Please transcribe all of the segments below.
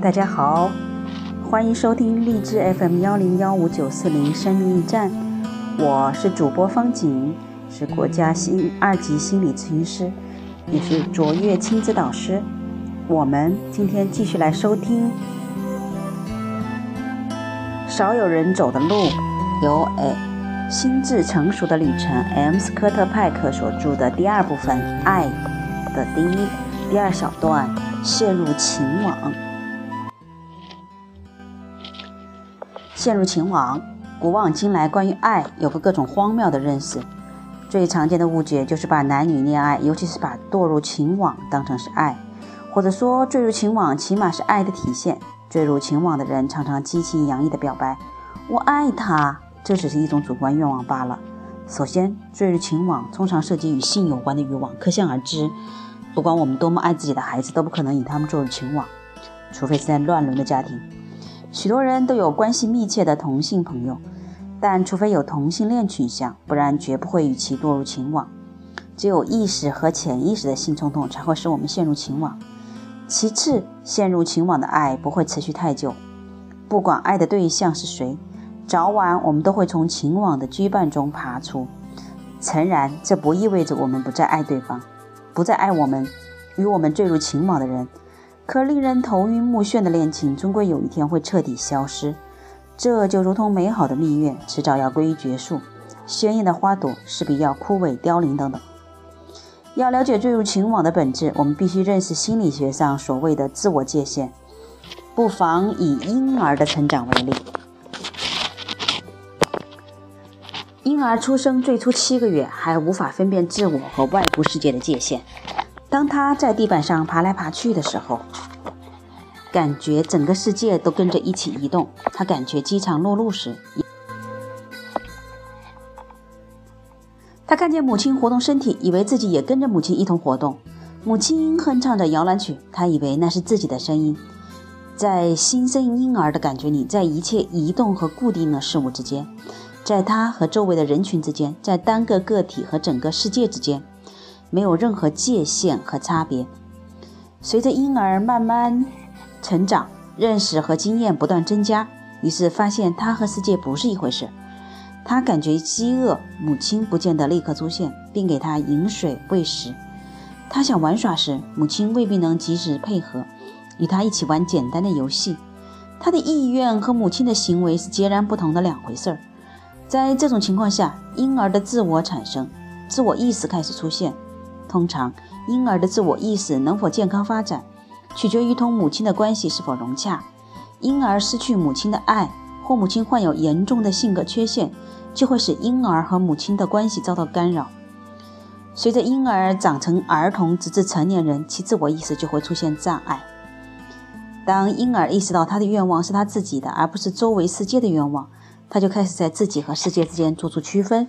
大家好，欢迎收听荔枝 FM 幺零幺五九四零生命驿站，我是主播方景，是国家心二级心理咨询师，也是卓越亲子导师。我们今天继续来收听《少有人走的路》，由诶心智成熟的旅程 M 斯科特派克所著的第二部分《爱》的第一、第二小段陷入情网。陷入情网，古往今来关于爱有个各种荒谬的认识。最常见的误解就是把男女恋爱，尤其是把堕入情网当成是爱，或者说坠入情网起码是爱的体现。坠入情网的人常常激情洋溢地表白：“我爱他。”这只是一种主观愿望罢了。首先，坠入情网通常涉及与性有关的欲望，可想而知，不管我们多么爱自己的孩子，都不可能引他们坠入情网，除非是在乱伦的家庭。许多人都有关系密切的同性朋友，但除非有同性恋倾向，不然绝不会与其堕入情网。只有意识和潜意识的性冲动才会使我们陷入情网。其次，陷入情网的爱不会持续太久，不管爱的对象是谁，早晚我们都会从情网的羁绊中爬出。诚然，这不意味着我们不再爱对方，不再爱我们与我们坠入情网的人。可令人头晕目眩的恋情，终归有一天会彻底消失。这就如同美好的蜜月，迟早要归于绝束；鲜艳的花朵势必要枯萎凋零等等。要了解坠入情网的本质，我们必须认识心理学上所谓的自我界限。不妨以婴儿的成长为例。婴儿出生最初七个月，还无法分辨自我和外部世界的界限。当他在地板上爬来爬去的时候，感觉整个世界都跟着一起移动。他感觉饥肠辘辘时，他看见母亲活动身体，以为自己也跟着母亲一同活动。母亲哼唱着摇篮曲，他以为那是自己的声音。在新生婴儿的感觉里，在一切移动和固定的事物之间，在他和周围的人群之间，在单个个体和整个世界之间。没有任何界限和差别。随着婴儿慢慢成长，认识和经验不断增加，于是发现他和世界不是一回事。他感觉饥饿，母亲不见得立刻出现，并给他饮水喂食。他想玩耍时，母亲未必能及时配合，与他一起玩简单的游戏。他的意愿和母亲的行为是截然不同的两回事儿。在这种情况下，婴儿的自我产生，自我意识开始出现。通常，婴儿的自我意识能否健康发展，取决于同母亲的关系是否融洽。婴儿失去母亲的爱，或母亲患有严重的性格缺陷，就会使婴儿和母亲的关系遭到干扰。随着婴儿长成儿童，直至成年人，其自我意识就会出现障碍。当婴儿意识到他的愿望是他自己的，而不是周围世界的愿望，他就开始在自己和世界之间做出区分。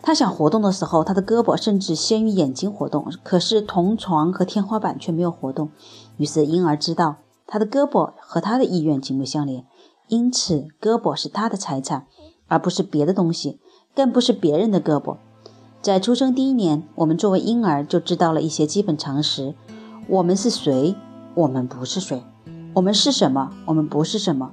他想活动的时候，他的胳膊甚至先于眼睛活动，可是同床和天花板却没有活动。于是婴儿知道他的胳膊和他的意愿紧密相连，因此胳膊是他的财产，而不是别的东西，更不是别人的胳膊。在出生第一年，我们作为婴儿就知道了一些基本常识：我们是谁？我们不是谁？我们是什么？我们不是什么？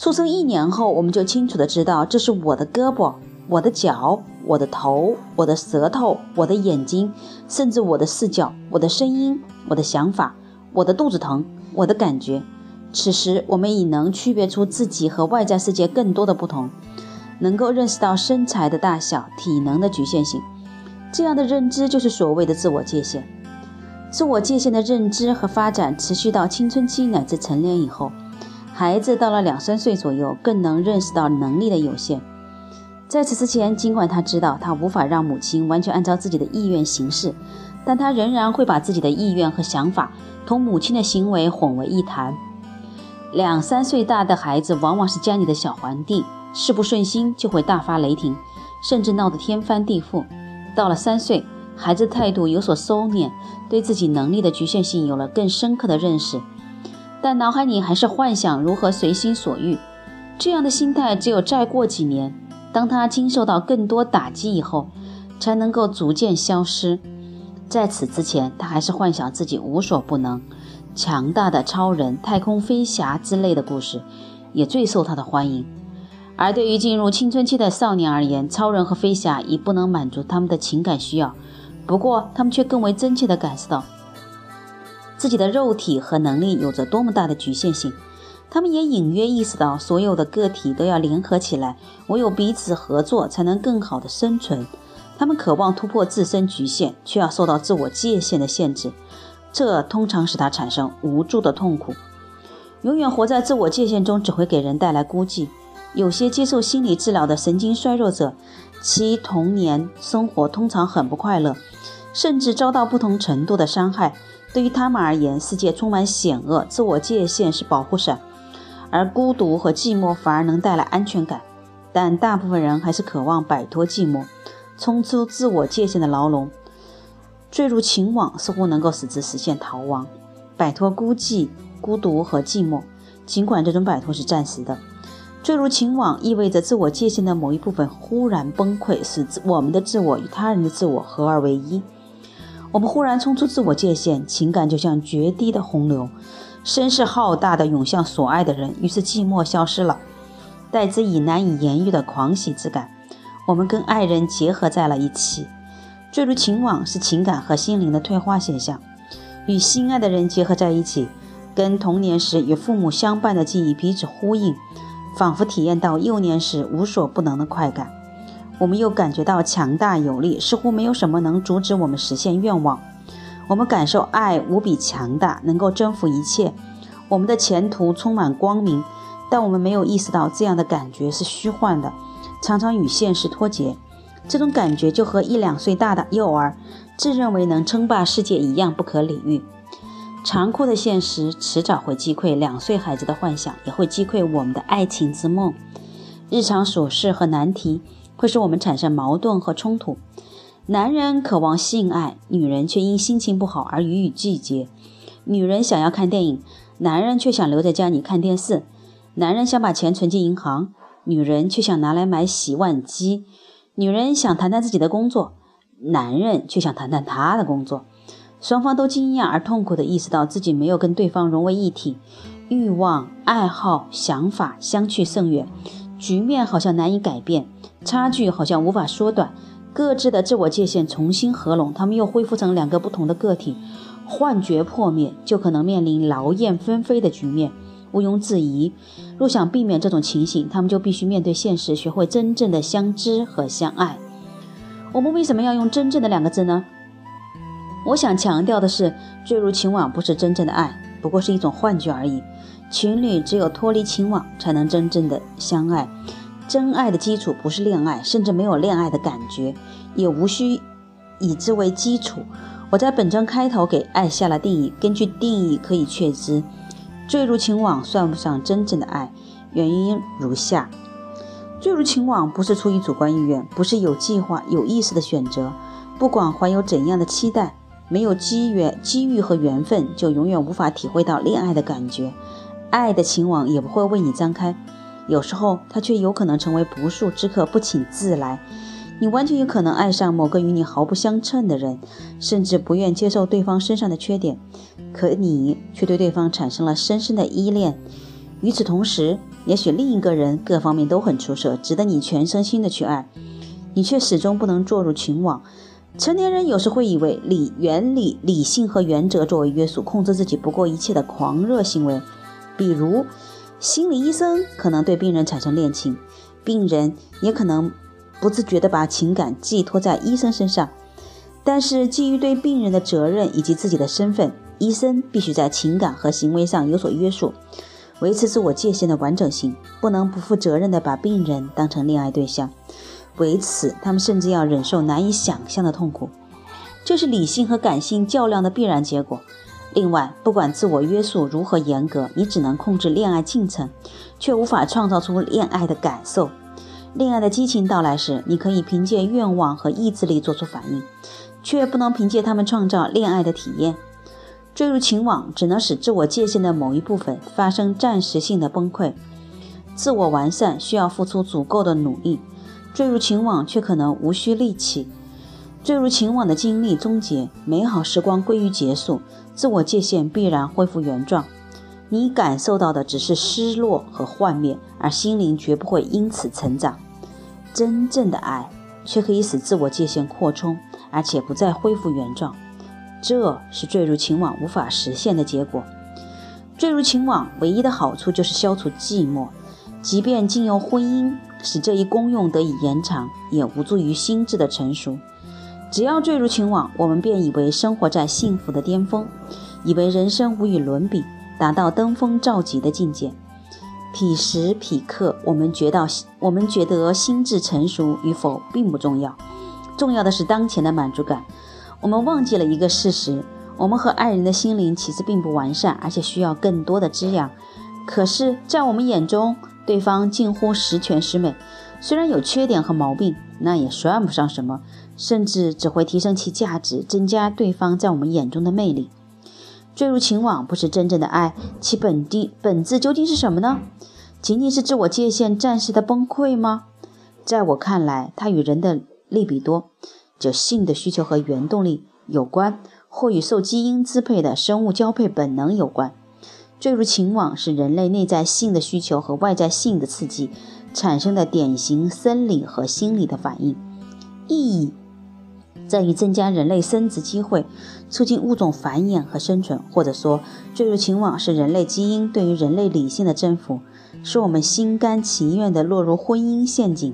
出生一年后，我们就清楚的知道这是我的胳膊。我的脚，我的头，我的舌头，我的眼睛，甚至我的视角，我的声音，我的想法，我的肚子疼，我的感觉。此时，我们已能区别出自己和外在世界更多的不同，能够认识到身材的大小、体能的局限性。这样的认知就是所谓的自我界限。自我界限的认知和发展持续到青春期乃至成年以后，孩子到了两三岁左右，更能认识到能力的有限。在此之前，尽管他知道他无法让母亲完全按照自己的意愿行事，但他仍然会把自己的意愿和想法同母亲的行为混为一谈。两三岁大的孩子往往是家里的小皇帝，事不顺心就会大发雷霆，甚至闹得天翻地覆。到了三岁，孩子态度有所收敛，对自己能力的局限性有了更深刻的认识，但脑海里还是幻想如何随心所欲。这样的心态只有再过几年。当他经受到更多打击以后，才能够逐渐消失。在此之前，他还是幻想自己无所不能、强大的超人、太空飞侠之类的故事，也最受他的欢迎。而对于进入青春期的少年而言，超人和飞侠已不能满足他们的情感需要。不过，他们却更为真切地感受到自己的肉体和能力有着多么大的局限性。他们也隐约意识到，所有的个体都要联合起来，唯有彼此合作，才能更好的生存。他们渴望突破自身局限，却要受到自我界限的限制，这通常使他产生无助的痛苦。永远活在自我界限中，只会给人带来孤寂。有些接受心理治疗的神经衰弱者，其童年生活通常很不快乐，甚至遭到不同程度的伤害。对于他们而言，世界充满险恶，自我界限是保护伞，而孤独和寂寞反而能带来安全感。但大部分人还是渴望摆脱寂寞。冲出自我界限的牢笼，坠入情网，似乎能够使之实现逃亡，摆脱孤寂、孤独和寂寞。尽管这种摆脱是暂时的，坠入情网意味着自我界限的某一部分忽然崩溃，使我们的自我与他人的自我合二为一。我们忽然冲出自我界限，情感就像决堤的洪流，声势浩大的涌向所爱的人，于是寂寞消失了，代之以难以言喻的狂喜之感。我们跟爱人结合在了一起，坠入情网是情感和心灵的退化现象。与心爱的人结合在一起，跟童年时与父母相伴的记忆彼此呼应，仿佛体验到幼年时无所不能的快感。我们又感觉到强大有力，似乎没有什么能阻止我们实现愿望。我们感受爱无比强大，能够征服一切。我们的前途充满光明，但我们没有意识到这样的感觉是虚幻的。常常与现实脱节，这种感觉就和一两岁大的幼儿自认为能称霸世界一样不可理喻。残酷的现实迟早会击溃两岁孩子的幻想，也会击溃我们的爱情之梦。日常琐事和难题会使我们产生矛盾和冲突。男人渴望性爱，女人却因心情不好而予以拒绝。女人想要看电影，男人却想留在家里看电视。男人想把钱存进银行。女人却想拿来买洗碗机，女人想谈谈自己的工作，男人却想谈谈他的工作。双方都惊讶而痛苦地意识到自己没有跟对方融为一体，欲望、爱好、想法相去甚远，局面好像难以改变，差距好像无法缩短，各自的自我界限重新合拢，他们又恢复成两个不同的个体。幻觉破灭，就可能面临劳燕分飞的局面。毋庸置疑，若想避免这种情形，他们就必须面对现实，学会真正的相知和相爱。我们为什么要用“真正的”两个字呢？我想强调的是，坠入情网不是真正的爱，不过是一种幻觉而已。情侣只有脱离情网，才能真正的相爱。真爱的基础不是恋爱，甚至没有恋爱的感觉，也无需以之为基础。我在本章开头给爱下了定义，根据定义可以确知。坠入情网算不上真正的爱，原因如下：坠入情网不是出于主观意愿，不是有计划、有意识的选择。不管怀有怎样的期待，没有机缘、机遇和缘分，就永远无法体会到恋爱的感觉。爱的情网也不会为你张开，有时候它却有可能成为不速之客，不请自来。你完全有可能爱上某个与你毫不相称的人，甚至不愿接受对方身上的缺点，可你却对对方产生了深深的依恋。与此同时，也许另一个人各方面都很出色，值得你全身心的去爱，你却始终不能堕入情网。成年人有时会以为理、原理、理性和原则作为约束，控制自己不顾一切的狂热行为，比如心理医生可能对病人产生恋情，病人也可能。不自觉地把情感寄托在医生身上，但是基于对病人的责任以及自己的身份，医生必须在情感和行为上有所约束，维持自我界限的完整性，不能不负责任地把病人当成恋爱对象。为此，他们甚至要忍受难以想象的痛苦，这是理性和感性较量的必然结果。另外，不管自我约束如何严格，你只能控制恋爱进程，却无法创造出恋爱的感受。恋爱的激情到来时，你可以凭借愿望和意志力做出反应，却不能凭借他们创造恋爱的体验。坠入情网只能使自我界限的某一部分发生暂时性的崩溃。自我完善需要付出足够的努力，坠入情网却可能无需力气。坠入情网的经历终结，美好时光归于结束，自我界限必然恢复原状。你感受到的只是失落和幻灭，而心灵绝不会因此成长。真正的爱却可以使自我界限扩充，而且不再恢复原状。这是坠入情网无法实现的结果。坠入情网唯一的好处就是消除寂寞，即便经由婚姻使这一功用得以延长，也无助于心智的成熟。只要坠入情网，我们便以为生活在幸福的巅峰，以为人生无与伦比，达到登峰造极的境界。彼时彼刻，我们觉得我们觉得心智成熟与否并不重要，重要的是当前的满足感。我们忘记了一个事实：我们和爱人的心灵其实并不完善，而且需要更多的滋养。可是，在我们眼中，对方近乎十全十美，虽然有缺点和毛病，那也算不上什么。甚至只会提升其价值，增加对方在我们眼中的魅力。坠入情网不是真正的爱，其本地本质究竟是什么呢？仅仅是自我界限暂时的崩溃吗？在我看来，它与人的利比多，就性的需求和原动力有关，或与受基因支配的生物交配本能有关。坠入情网是人类内在性的需求和外在性的刺激产生的典型生理和心理的反应，意义。在于增加人类生殖机会，促进物种繁衍和生存，或者说坠入情网是人类基因对于人类理性的征服，使我们心甘情愿地落入婚姻陷阱。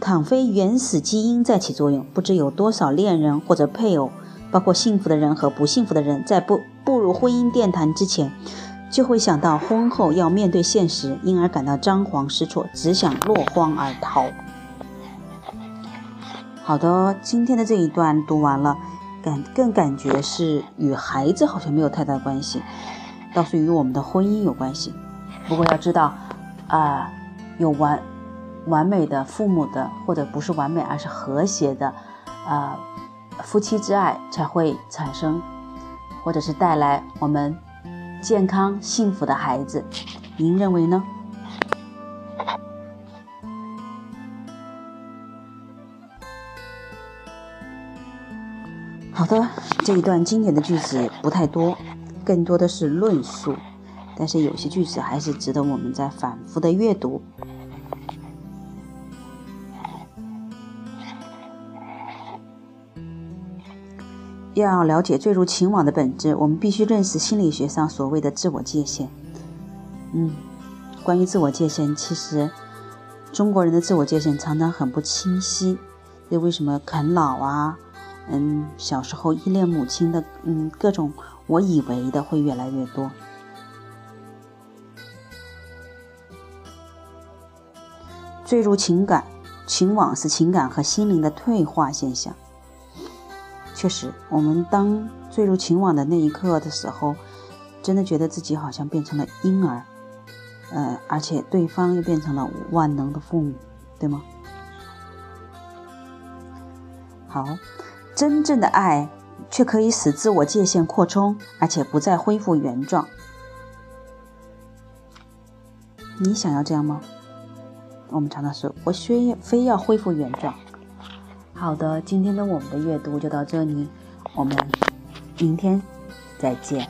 倘非原始基因在起作用，不知有多少恋人或者配偶，包括幸福的人和不幸福的人，在不步入婚姻殿堂之前，就会想到婚后要面对现实，因而感到张皇失措，只想落荒而逃。好的，今天的这一段读完了，感更感觉是与孩子好像没有太大关系，倒是与我们的婚姻有关系。不过要知道，啊，有完完美的父母的，或者不是完美，而是和谐的，啊，夫妻之爱才会产生，或者是带来我们健康幸福的孩子。您认为呢？这一段经典的句子不太多，更多的是论述，但是有些句子还是值得我们在反复的阅读。要了解坠入情网的本质，我们必须认识心理学上所谓的自我界限。嗯，关于自我界限，其实中国人的自我界限常常很不清晰，这为什么啃老啊？嗯，小时候依恋母亲的，嗯，各种我以为的会越来越多。坠入情感情网是情感和心灵的退化现象。确实，我们当坠入情网的那一刻的时候，真的觉得自己好像变成了婴儿，呃，而且对方又变成了万能的父母，对吗？好。真正的爱，却可以使自我界限扩充，而且不再恢复原状。你想要这样吗？我们常常说，我非非要恢复原状。好的，今天的我们的阅读就到这里，我们明天再见。